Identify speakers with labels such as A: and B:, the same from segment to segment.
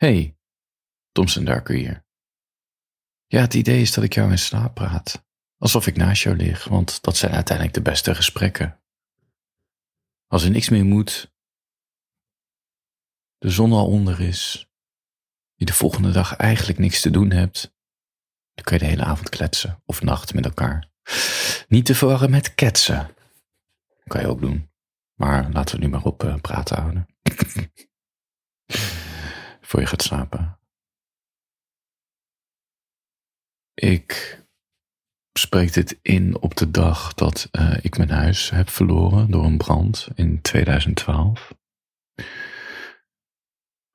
A: Hey, Thompson Darker hier. Ja, het idee is dat ik jou in slaap praat. Alsof ik naast jou lig, want dat zijn uiteindelijk de beste gesprekken. Als er niks meer moet, de zon al onder is, je de volgende dag eigenlijk niks te doen hebt, dan kun je de hele avond kletsen of nacht met elkaar. Niet te verwarren met ketsen. Kan je ook doen. Maar laten we nu maar op uh, praten houden. Voor je gaat slapen. Ik spreek dit in op de dag dat uh, ik mijn huis heb verloren door een brand in 2012.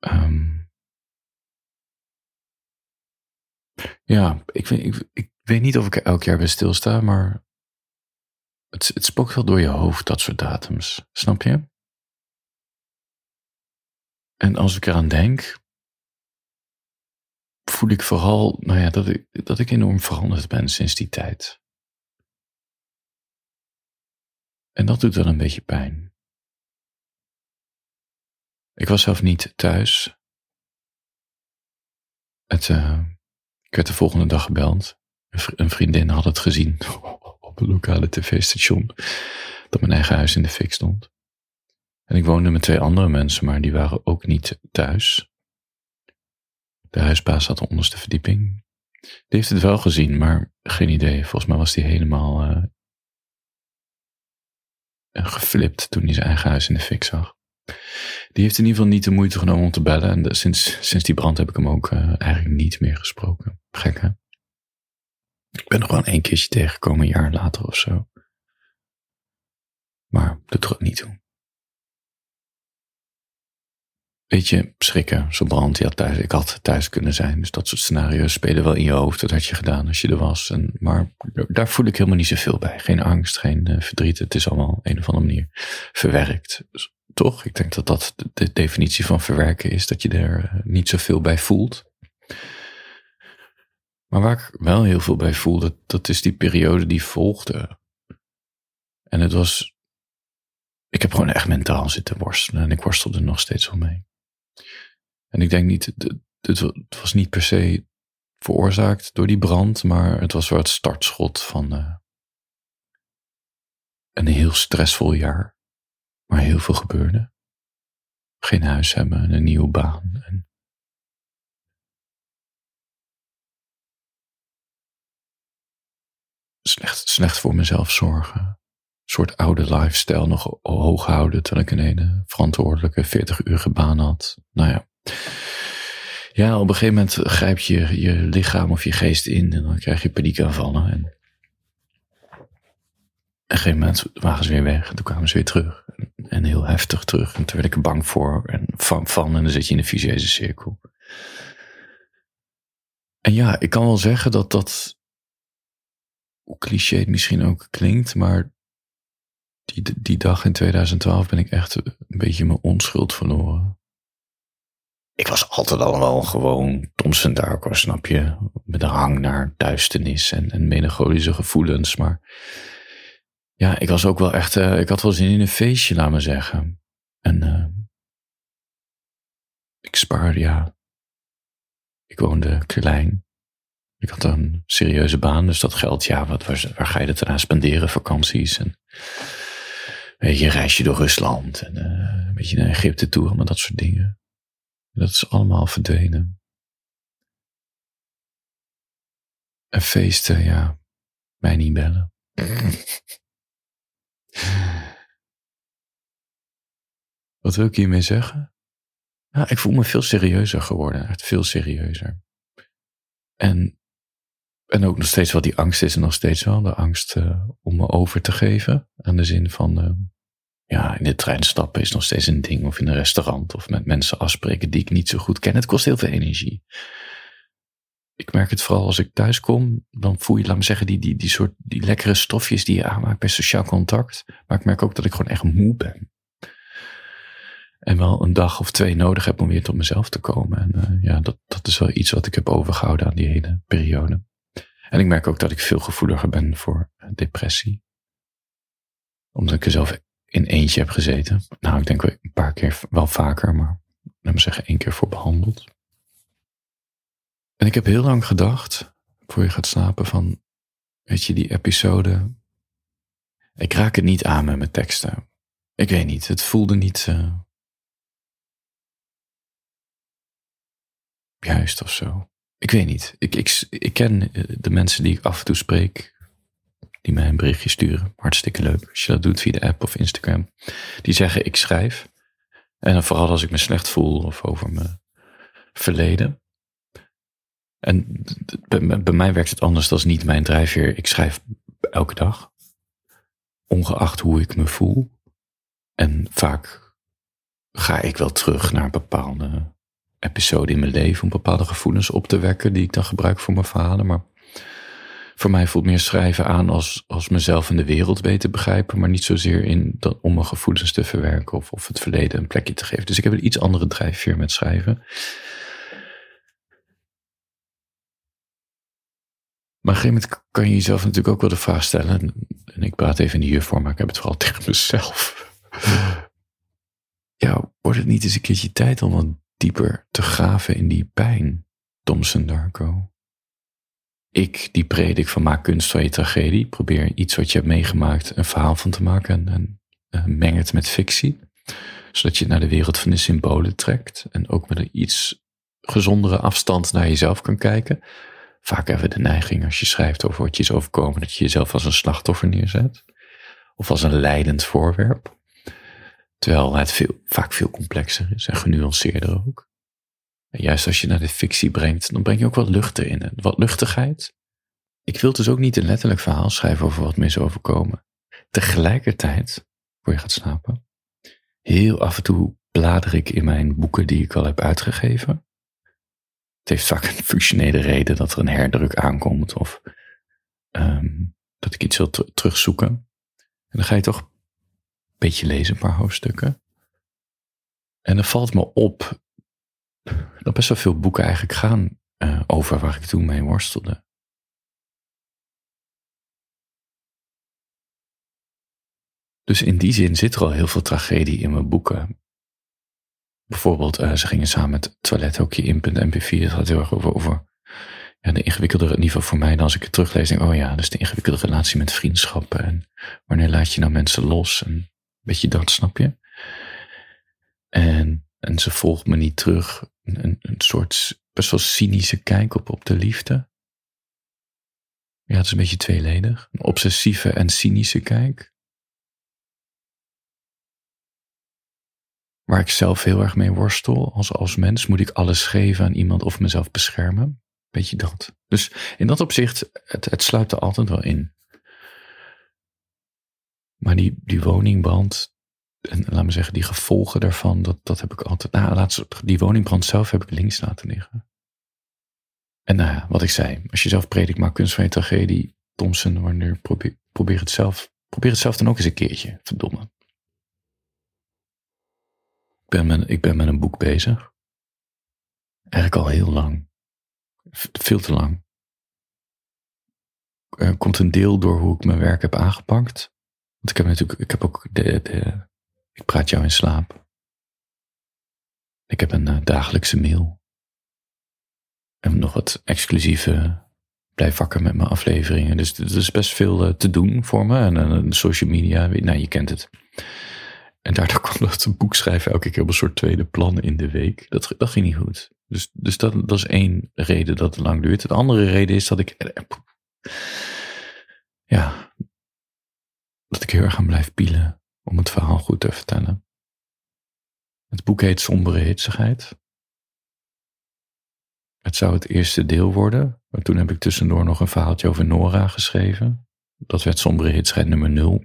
A: Um, ja, ik, ik, ik weet niet of ik er elk jaar bij stilsta, maar het, het spookt wel door je hoofd, dat soort datums. Snap je? En als ik eraan denk, voel ik vooral nou ja, dat, ik, dat ik enorm veranderd ben sinds die tijd. En dat doet wel een beetje pijn. Ik was zelf niet thuis. Het, uh, ik werd de volgende dag gebeld. Een vriendin had het gezien op een lokale tv-station. Dat mijn eigen huis in de fik stond. En ik woonde met twee andere mensen, maar die waren ook niet thuis. De huisbaas zat de onderste verdieping. Die heeft het wel gezien, maar geen idee. Volgens mij was hij helemaal uh, geflipt toen hij zijn eigen huis in de fik zag. Die heeft in ieder geval niet de moeite genomen om te bellen. En sinds, sinds die brand heb ik hem ook uh, eigenlijk niet meer gesproken. Gek hè? Ik ben nog wel één keertje tegengekomen, een jaar later of zo. Maar dat doet niet toe. Weet je, schrikken, zo'n brand, ja, thuis, ik had thuis kunnen zijn. Dus dat soort scenario's spelen wel in je hoofd. Dat had je gedaan als je er was. En, maar daar voel ik helemaal niet zoveel bij. Geen angst, geen uh, verdriet. Het is allemaal op een of andere manier verwerkt. Dus, toch? Ik denk dat dat de, definitie van verwerken is. Dat je er uh, niet zoveel bij voelt. Maar waar ik wel heel veel bij voel, dat, dat is die periode die volgde. En het was. Ik heb gewoon echt mentaal zitten worstelen en ik worstelde nog steeds wel mee. En ik denk niet, het, was niet per se veroorzaakt door die brand, maar het was wel het startschot van uh, een heel stressvol jaar, waar heel veel gebeurde. Geen huis hebben, een nieuwe baan. En slecht, slecht voor mezelf zorgen. Een soort oude lifestyle nog hoog houden terwijl ik een hele verantwoordelijke 40 uur baan had. Nou ja. Ja, op een gegeven moment grijp je je lichaam of je geest in en dan krijg je paniekaanvallen. En op een gegeven moment waren ze weer weg en toen kwamen ze weer terug. En heel heftig terug. En toen werd ik er bang voor en van, van en dan zit je in een vicieuze cirkel. En ja, ik kan wel zeggen dat dat, hoe cliché het misschien ook klinkt, maar die, die dag in 2012 ben ik echt een beetje mijn onschuld verloren ik was altijd al wel gewoon Thomson Darko, snap je? Met een hang naar duisternis en, en melancholische gevoelens. Maar ja, ik was ook wel echt, uh, ik had wel zin in een feestje, laat me zeggen. En uh, ik spaarde, ja. Ik woonde klein. Ik had een serieuze baan, dus dat geld, ja, wat, waar, waar ga je dat aan spenderen? Vakanties en weet je, reisje door Rusland en uh, een beetje naar Egypte toe, allemaal dat soort dingen. Dat is allemaal verdwenen. En feesten, ja, mij niet bellen. Wat wil ik hiermee zeggen? Ja, ik voel me veel serieuzer geworden, echt veel serieuzer. En, en ook nog steeds wel, die angst is er nog steeds wel, de angst uh, om me over te geven. Aan de zin van, uh, ja, in de trein stappen is nog steeds een ding. Of in een restaurant. Of met mensen afspreken die ik niet zo goed ken. Het kost heel veel energie. Ik merk het vooral als ik thuis kom. Dan voel je, laat me zeggen, die, die, die soort die lekkere stofjes die je aanmaakt bij sociaal contact. Maar ik merk ook dat ik gewoon echt moe ben. En wel een dag of twee nodig heb om weer tot mezelf te komen. En uh, ja, dat, dat is wel iets wat ik heb overgehouden aan die hele periode. En ik merk ook dat ik veel gevoeliger ben voor depressie. Omdat ik er zelf in eentje heb gezeten. Nou, ik denk wel een paar keer wel vaker, maar laat me zeggen één keer voor behandeld. En ik heb heel lang gedacht, voor je gaat slapen, van, weet je, die episode. Ik raak het niet aan met mijn teksten. Ik weet niet, het voelde niet uh, juist of zo. Ik weet niet. Ik, ik, ik ken eh, de mensen die ik af en toe spreek, die mij een berichtje sturen. Hartstikke leuk als je dat doet via de app of Instagram. Die zeggen ik schrijf. En vooral als ik me slecht voel of over mijn verleden. En bij, mij werkt het anders, dat is niet mijn drijfveer. Ik schrijf elke dag, ongeacht hoe ik me voel. En vaak ga ik wel terug naar bepaalde episode in mijn leven om bepaalde gevoelens op te wekken die ik dan gebruik voor mijn verhalen. Maar voor mij voelt meer schrijven aan als, als mezelf in de wereld weten begrijpen, maar niet zozeer in dat, om mijn gevoelens te verwerken of, of het verleden een plekje te geven. Dus ik heb een iets andere drijfveer met schrijven. Maar op een gegeven moment kan je jezelf natuurlijk ook wel de vraag stellen. En ik praat even in de juf maar ik heb het vooral tegen mezelf. Ja, wordt het niet eens een keertje tijd om wat dieper te graven in die pijn, Thomson Darko? Ik, die predik van maak kunst van je tragedie, probeer iets wat je hebt meegemaakt een verhaal van te maken en, uh, meng het met fictie. Zodat je naar de wereld van de symbolen trekt en ook met een iets gezondere afstand naar jezelf kan kijken. Vaak hebben we de neiging als je schrijft over wat je is overkomen, dat je jezelf als een slachtoffer neerzet. Of als een leidend voorwerp. Terwijl het veel, vaak veel complexer is en genuanceerder ook. Juist als je naar de fictie brengt, dan breng je ook wat lucht erin. Wat luchtigheid. Ik wil dus ook niet een letterlijk verhaal schrijven over wat me is overkomen. Tegelijkertijd, voor je gaat slapen, heel af en toe blader ik in mijn boeken die ik al heb uitgegeven. Het heeft vaak een functionele reden dat er een herdruk aankomt of um, dat ik iets wil terugzoeken. En dan ga je toch een beetje lezen, een paar hoofdstukken. En dan valt me op dat best wel veel boeken eigenlijk gaan uh, over waar ik toen mee worstelde. Dus in die zin zit er al heel veel tragedie in mijn boeken. Bijvoorbeeld, uh, ze gingen samen het toilethokje in .mp4. Dat gaat heel erg over, over ja, de ingewikkelde, in ieder geval voor mij, dan als ik het teruglees, denk oh ja, is de ingewikkelde relatie met vriendschappen. En wanneer laat je nou mensen los? En een beetje dat, snap je? En, en ze volgt me niet terug. Een, een soort best wel cynische kijk op, op de liefde. Ja, het is een beetje tweeledig. Een obsessieve en cynische kijk. waar ik zelf heel erg mee worstel. Als, als mens moet ik alles geven aan iemand of mezelf beschermen. Weet je dat? Dus in dat opzicht, het, sluit er altijd wel in. Maar die, die woningbrand, en laat me zeggen, die gevolgen daarvan, dat, dat heb ik altijd. Nou, laatst, die woningbrand zelf heb ik links laten liggen. En nou ja, wat ik zei, als je zelf predikt, maakt kunst van je tragedie, Thompson, wanneer probeer, probeer het zelf. Probeer het zelf dan ook eens een keertje, verdomme. Ik ben, met, ik ben met een boek bezig. Eigenlijk al heel lang. Veel te lang. Er komt een deel door hoe ik mijn werk heb aangepakt. Want ik heb natuurlijk, ik heb ook de, de ik praat jou in slaap. Ik heb een uh, dagelijkse mail. En nog wat exclusieve blijf wakker met mijn afleveringen. Dus er is best veel uh, te doen voor me. En uh, social media, nou je kent het. En daardoor kwam dat boek schrijven elke keer op een soort tweede plan in de week. Dat, dat ging niet goed. Dus, dus dat, dat is één reden dat het lang duurt. De andere reden is dat ik. Ja. Dat ik heel erg aan blijf pielen om het verhaal goed te vertellen. Het boek heet Sombere Hitsigheid. Het zou het eerste deel worden, maar toen heb ik tussendoor nog een verhaaltje over Nora geschreven. Dat werd Sombere Hitsigheid nummer 0.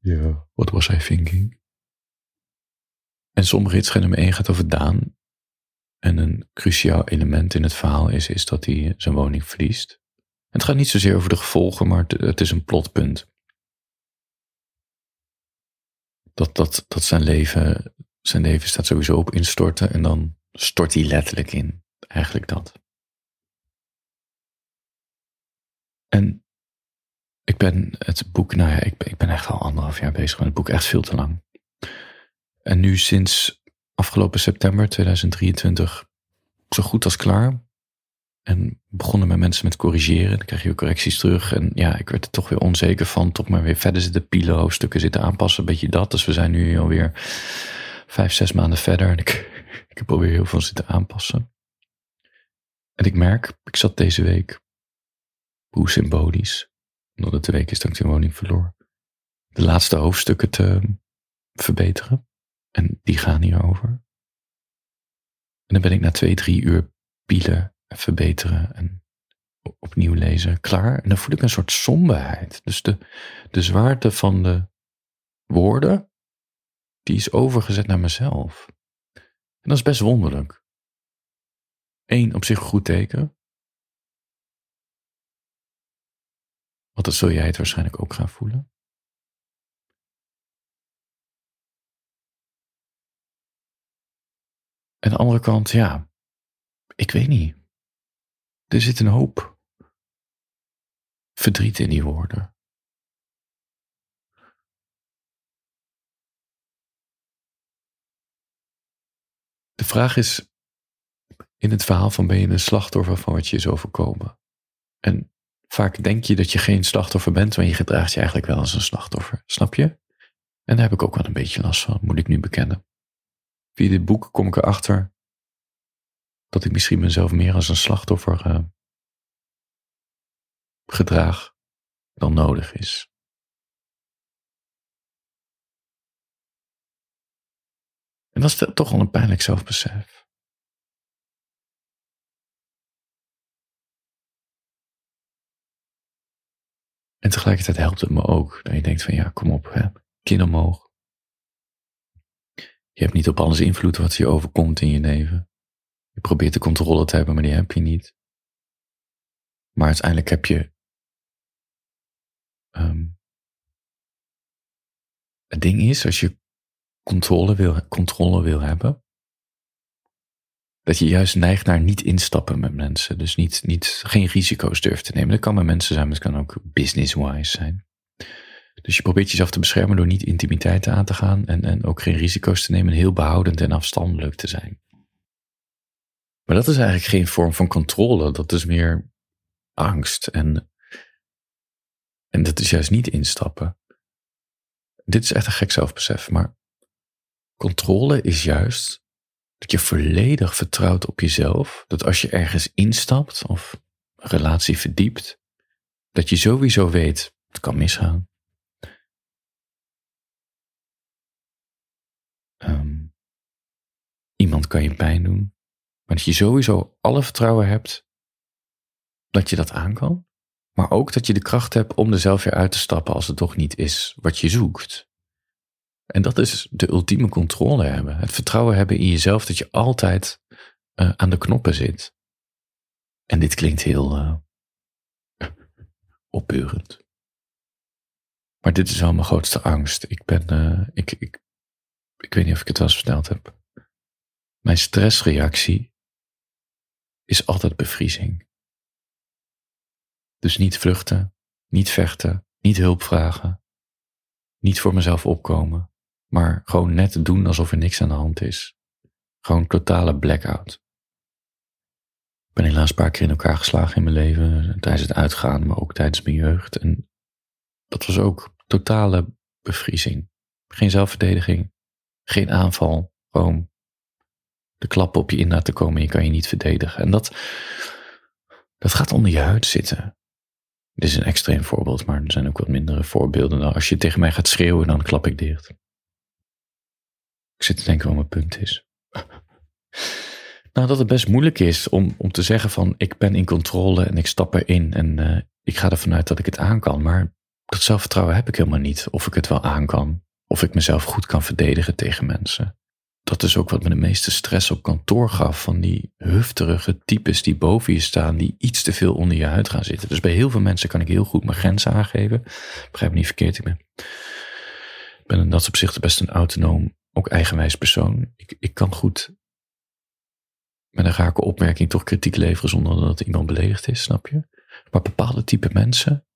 A: Ja, what was I thinking? En sommige hits nummer 1 gaat over Daan. En een cruciaal element in het verhaal is, is dat hij zijn woning verliest. het gaat niet zozeer over de gevolgen, maar het, is een plotpunt. Dat, dat, dat zijn leven, zijn leven staat sowieso op instorten en dan stort hij letterlijk in. Eigenlijk dat. En ik ben het boek, nou ja, ik, ik ben echt al anderhalf jaar bezig met het boek, echt veel te lang. En nu sinds afgelopen september 2023 zo goed als klaar. En begonnen met mensen met corrigeren. Dan krijg je correcties terug. En ja, ik werd er toch weer onzeker van. Toch maar weer verder zitten pielen, hoofdstukken zitten aanpassen. Een beetje dat. Dus we zijn nu alweer vijf, zes maanden verder. En ik, ik heb alweer heel veel zitten aanpassen. En ik merk, ik zat deze week, hoe symbolisch, omdat de week is dat ik de woning verloor, de laatste hoofdstukken te verbeteren. En die gaan hierover. En dan ben ik na twee, drie uur pielen en verbeteren en opnieuw lezen klaar. En dan voel ik een soort somberheid. Dus de, de zwaarte van de woorden, die is overgezet naar mezelf. En dat is best wonderlijk. Eén, op zich goed teken. Want dat zul jij het waarschijnlijk ook gaan voelen. En aan de andere kant, ja, ik weet niet. Er zit een hoop verdriet in die woorden. De vraag is in het verhaal van ben je een slachtoffer van wat je is overkomen? En vaak denk je dat je geen slachtoffer bent, maar je gedraagt je eigenlijk wel als een slachtoffer. Snap je? En daar heb ik ook wel een beetje last van, moet ik nu bekennen. Via dit boek kom ik erachter dat ik misschien mezelf meer als een slachtoffer uh, gedraag dan nodig is. En dat is toch wel een pijnlijk zelfbesef. En tegelijkertijd helpt het me ook dat je denkt van ja, kom op, hè, omhoog. Je hebt niet op alles invloed wat je overkomt in je leven. Je probeert de controle te hebben, maar die heb je niet. Maar uiteindelijk heb je. Um, het ding is, als je controle wil, controle wil hebben, dat je juist neigt naar niet instappen met mensen. Dus niet, niet, geen risico's durft te nemen. Dat kan met mensen zijn, maar het kan ook business-wise zijn. Dus je probeert jezelf te beschermen door niet intimiteit aan te gaan en, en ook geen risico's te nemen heel behoudend en afstandelijk te zijn. Maar dat is eigenlijk geen vorm van controle, dat is meer angst en, en dat is juist niet instappen. Dit is echt een gek zelfbesef, maar controle is juist dat je volledig vertrouwt op jezelf, dat als je ergens instapt of een relatie verdiept, dat je sowieso weet, het kan misgaan. Um, iemand kan je pijn doen. Maar dat je sowieso alle vertrouwen hebt dat je dat aan kan. Maar ook dat je de kracht hebt om er zelf weer uit te stappen als het toch niet is wat je zoekt. En dat is de ultieme controle hebben. Het vertrouwen hebben in jezelf dat je altijd uh, aan de knoppen zit. En dit klinkt heel uh, opbeurend. Maar dit is wel mijn grootste angst. Ik ben, uh, ik, ik, ik weet niet of ik het wel eens verteld heb. Mijn stressreactie is altijd bevriezing. Dus niet vluchten, niet vechten, niet hulp vragen, niet voor mezelf opkomen, maar gewoon net doen alsof er niks aan de hand is. Gewoon totale blackout. Ik ben helaas een paar keer in elkaar geslagen in mijn leven, tijdens het uitgaan, maar ook tijdens mijn jeugd. En dat was ook totale bevriezing. Geen zelfverdediging, geen aanval, gewoon de klappen op je in laten komen en je kan je niet verdedigen. En dat, dat gaat onder je huid zitten. Dit is een extreem voorbeeld, maar er zijn ook wat mindere voorbeelden. Nou, als je tegen mij gaat schreeuwen, dan klap ik dicht. Ik zit te denken wat mijn punt is. nou, dat het best moeilijk is om, om te zeggen van ik ben in controle en ik stap erin en uh, ik ga ervan uit dat ik het aan kan. Maar dat zelfvertrouwen heb ik helemaal niet. Of ik het wel aan kan. Of ik mezelf goed kan verdedigen tegen mensen dat is ook wat me de meeste stress op kantoor gaf. Van die hufterige types die boven je staan, die iets te veel onder je huid gaan zitten. Dus bij heel veel mensen kan ik heel goed mijn grenzen aangeven. Begrijp me niet verkeerd, ik ben, ben in dat opzicht best een autonoom, ook eigenwijs persoon. Ik, ik kan goed met een rake opmerking toch kritiek leveren zonder dat iemand beledigd is, snap je? Maar bepaalde type mensen,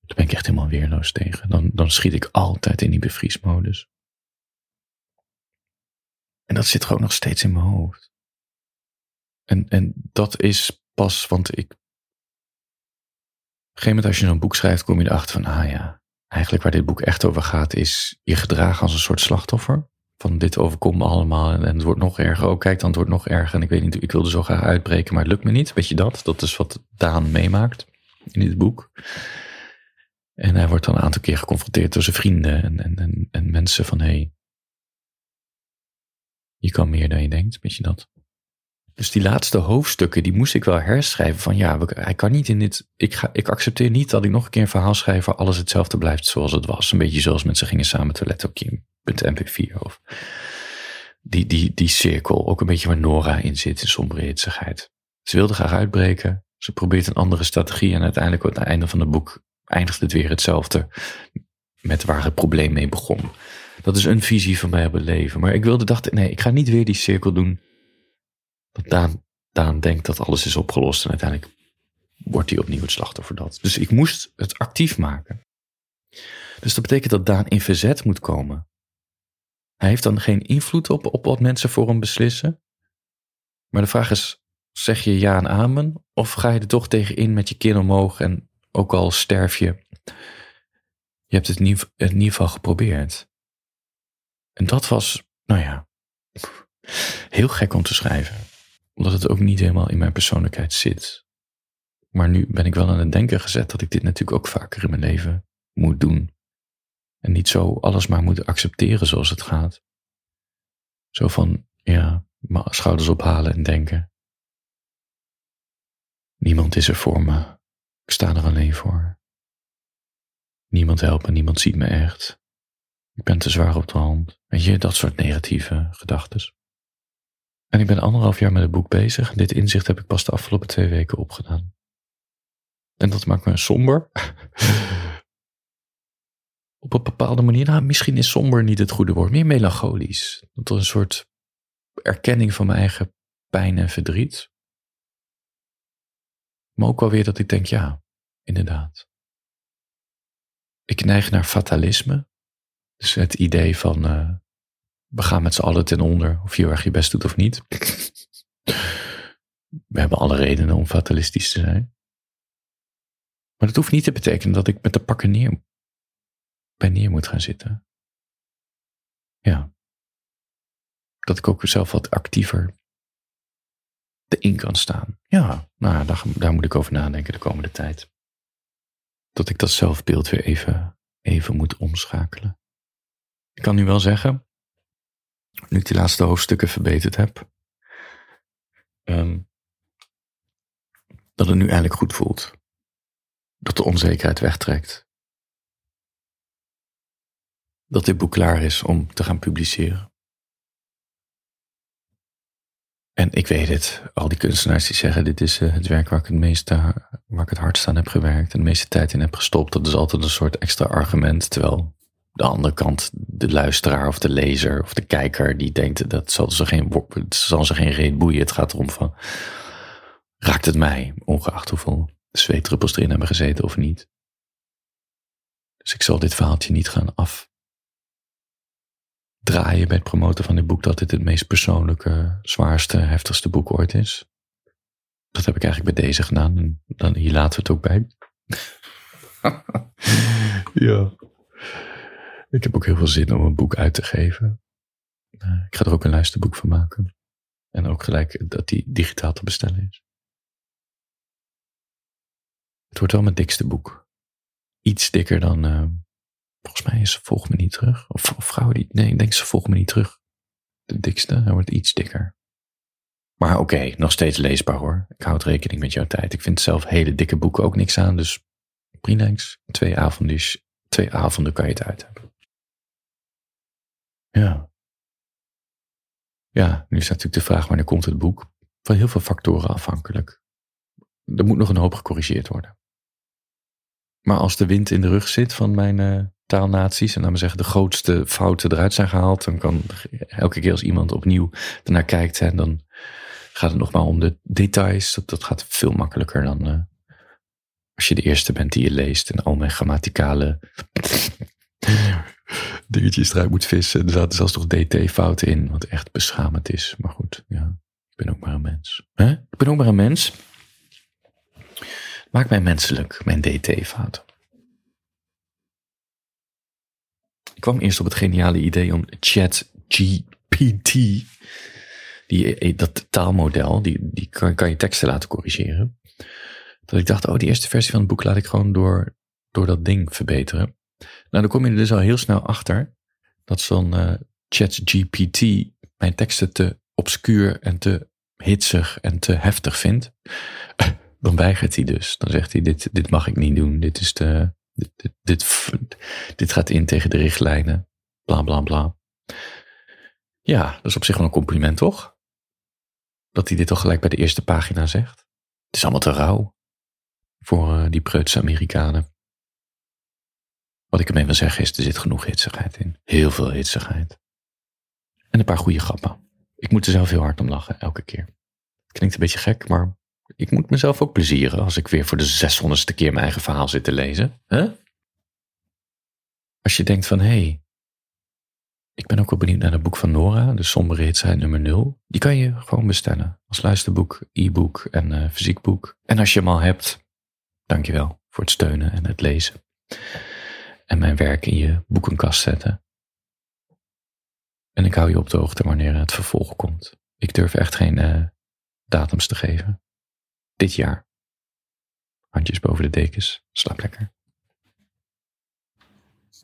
A: daar ben ik echt helemaal weerloos tegen. Dan, dan schiet ik altijd in die bevriesmodus. En dat zit gewoon nog steeds in mijn hoofd. En, en dat is pas, want ik. Op een gegeven moment, als je een boek schrijft, kom je erachter van, ah ja, eigenlijk waar dit boek echt over gaat, is je gedragen als een soort slachtoffer. Van dit overkomt me allemaal en, het wordt nog erger. Oh, kijk, dan het wordt nog erger. En ik weet niet, ik wilde zo graag uitbreken, maar het lukt me niet. Weet je dat? Dat is wat Daan meemaakt in dit boek. En hij wordt dan een aantal keer geconfronteerd door zijn vrienden en, en, en, en mensen van, hé, hey, je kan meer dan je denkt, weet je dat? Dus die laatste hoofdstukken, die moest ik wel herschrijven. Van ja, hij kan niet in dit. Ik, ga, ik accepteer niet dat ik nog een keer een verhaal schrijf waar alles hetzelfde blijft zoals het was. Een beetje zoals mensen gingen samen toiletten op Kim.mp4. Of die, die, die cirkel, ook een beetje waar Nora in zit, in sombere hitsigheid. Ze wilde graag uitbreken. Ze probeert een andere strategie. En uiteindelijk, aan het einde van het boek, eindigt het weer hetzelfde. Met waar het probleem mee begon. Dat is een visie van mij het leven. Maar ik wilde, dacht, nee, ik ga niet weer die cirkel doen Daan, denkt dat alles is opgelost en uiteindelijk wordt hij opnieuw het slachtoffer dat. Dus ik moest het actief maken. Dus dat betekent dat Daan in verzet moet komen. Hij heeft dan geen invloed op, op wat mensen voor hem beslissen. Maar de vraag is, zeg je ja en amen? Of ga je er toch tegenin met je kin omhoog en ook al sterf je, je hebt het in ieder geval geprobeerd. En dat was, nou ja, heel gek om te schrijven omdat het ook niet helemaal in mijn persoonlijkheid zit. Maar nu ben ik wel aan het denken gezet dat ik dit natuurlijk ook vaker in mijn leven moet doen. En niet zo alles maar moet accepteren zoals het gaat. Zo van, ja, mijn schouders ophalen en denken. Niemand is er voor me. Ik sta er alleen voor. Niemand helpt me, niemand ziet me echt. Ik ben te zwaar op de hand. Weet je, dat soort negatieve gedachten. En ik ben anderhalf jaar met het boek bezig. En dit inzicht heb ik pas de afgelopen twee weken opgedaan. En dat maakt me somber. Op een bepaalde manier, nou, misschien is somber niet het goede woord, meer melancholisch. Dat is een soort erkenning van mijn eigen pijn en verdriet. Maar ook alweer dat ik denk, ja, inderdaad. Ik neig naar fatalisme. Dus het idee van, uh, we gaan met z'n allen ten onder, of je erg je best doet of niet. We hebben alle redenen om fatalistisch te zijn. Maar dat hoeft niet te betekenen dat ik met de pakken neer, bij neer moet gaan zitten. Ja. Dat ik ook zelf wat actiever erin kan staan. Ja, nou, daar, daar moet ik over nadenken de komende tijd. Dat ik dat zelfbeeld weer even, even moet omschakelen. Ik kan nu wel zeggen, nu ik die laatste hoofdstukken verbeterd heb, ehm, dat het nu eindelijk goed voelt. Dat de onzekerheid wegtrekt. Dat dit boek klaar is om te gaan publiceren. En ik weet het, al die kunstenaars die zeggen: dit is eh, het werk waar ik het meeste, waar ik het hardst aan heb gewerkt en de meeste tijd in heb gestopt. Dat is altijd een soort extra argument. Terwijl de andere kant, de luisteraar of de lezer of de kijker, die denkt dat zal ze geen, zal ze geen reet boeien. Het gaat erom van, raakt het mij, ongeacht hoeveel zweetdruppels erin hebben gezeten of niet. Dus ik zal dit verhaaltje niet gaan afdraaien bij het promoten van dit boek dat dit het meest persoonlijke, zwaarste, heftigste boek ooit is. Dat heb ik eigenlijk bij deze gedaan en dan, hier laten we het ook bij. ja. Ik heb ook heel veel zin om een boek uit te geven. Eh, ik ga er ook een luisterboek van maken. En ook gelijk dat die digitaal te bestellen is. Het wordt wel mijn dikste boek. Iets dikker dan. Uh, volgens mij is ze Volg me niet terug. Of, of vrouwen die. Nee, ik denk ze Volg me niet terug. De dikste. Hij wordt iets dikker. Maar oké, nog steeds leesbaar hoor. Ik houd rekening met jouw tijd. Ik vind zelf hele dikke boeken ook niks aan. Dus prima. Twee avonden, twee avonden kan je het uit. Ja. Ja, nu is natuurlijk de vraag wanneer komt het boek? Van heel veel factoren afhankelijk. Er moet nog een hoop gecorrigeerd worden. Maar als de wind in de rug zit van mijn uh, taalnaties en laten we zeggen de grootste fouten eruit zijn gehaald, dan kan elke keer als iemand opnieuw ernaar kijkt, en dan gaat het nog maar om de details. Dat, dat gaat veel makkelijker dan uh, als je de eerste bent die je leest en al mijn grammaticale dingetjes eruit moet vissen. Er zaten zelfs nog dt-fouten in, wat echt beschamend is. Maar goed, ja, ik ben ook maar een mens. Hè? Ik ben ook maar een mens. Maak mij menselijk, mijn DT-vader. Ik kwam eerst op het geniale idee om ChatGPT, die, eh, dat taalmodel, die, die kan, kan je teksten laten corrigeren. Dat ik dacht, oh, die eerste versie van het boek laat ik gewoon door, door dat ding verbeteren. Nou, dan kom je er dus al heel snel achter dat zo'n uh, ChatGPT mijn teksten te obscuur en te hitsig en te heftig vindt. Dan weigert hij dus. Dan zegt hij, dit, dit mag ik niet doen. Dit, is de, dit, dit, dit, dit gaat in tegen de richtlijnen. Bla, bla, bla. Ja, dat is op zich wel een compliment, toch? Dat hij dit toch gelijk bij de eerste pagina zegt. Het is allemaal te rauw voor uh, die preutse Amerikanen. Wat ik ermee wil zeggen is, er zit genoeg hitsigheid in. Heel veel hitsigheid. En een paar goede grappen. Ik moet er zelf heel hard om lachen, elke keer. Klinkt een beetje gek, maar ik moet mezelf ook plezieren als ik weer voor de zeshonderdste keer mijn eigen verhaal zit te lezen. Huh? Als je denkt van, hé, hey, ik ben ook wel benieuwd naar het boek van Nora, de sombere hitsigheid nummer 0. Die kan je gewoon bestellen als luisterboek, e-book en uh, fysiekboek. En als je hem al hebt, dankjewel voor het steunen en het lezen en mijn werk in je boekenkast zetten. En ik hou je op de hoogte wanneer het vervolg komt. Ik durf echt geen uh, datums te geven. Dit jaar. Handjes boven de dekens. Slaap lekker.